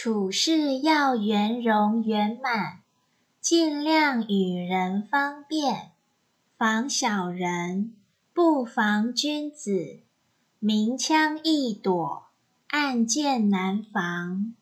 处事要圆融圆满尽量与人方便防小人不防君子。明枪易躲暗箭难防。